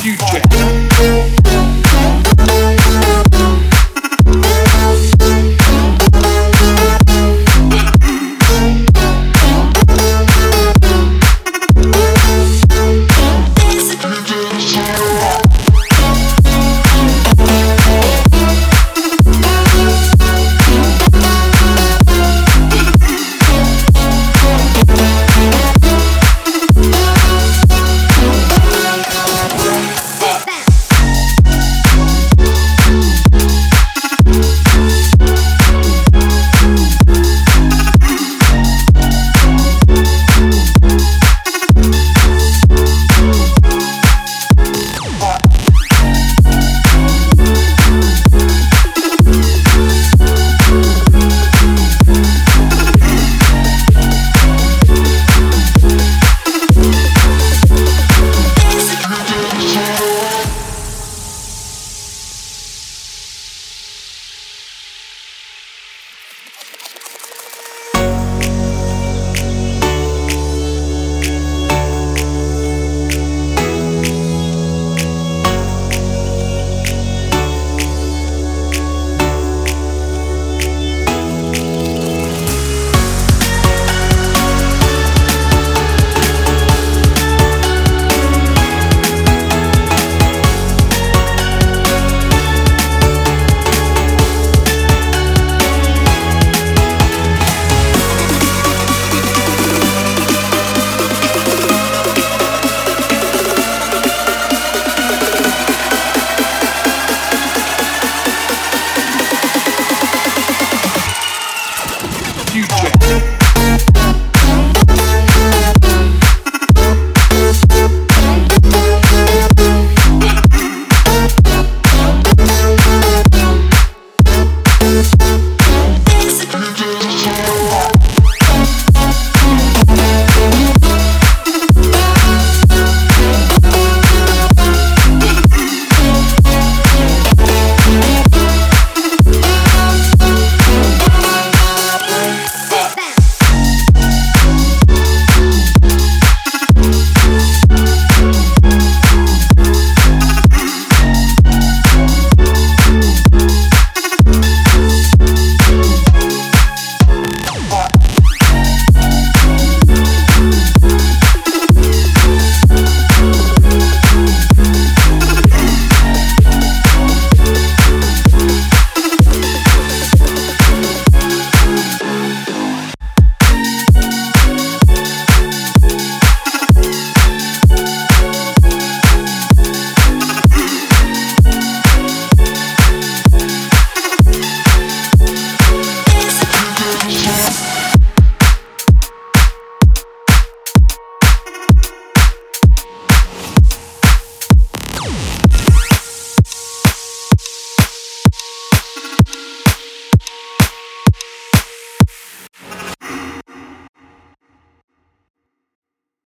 future.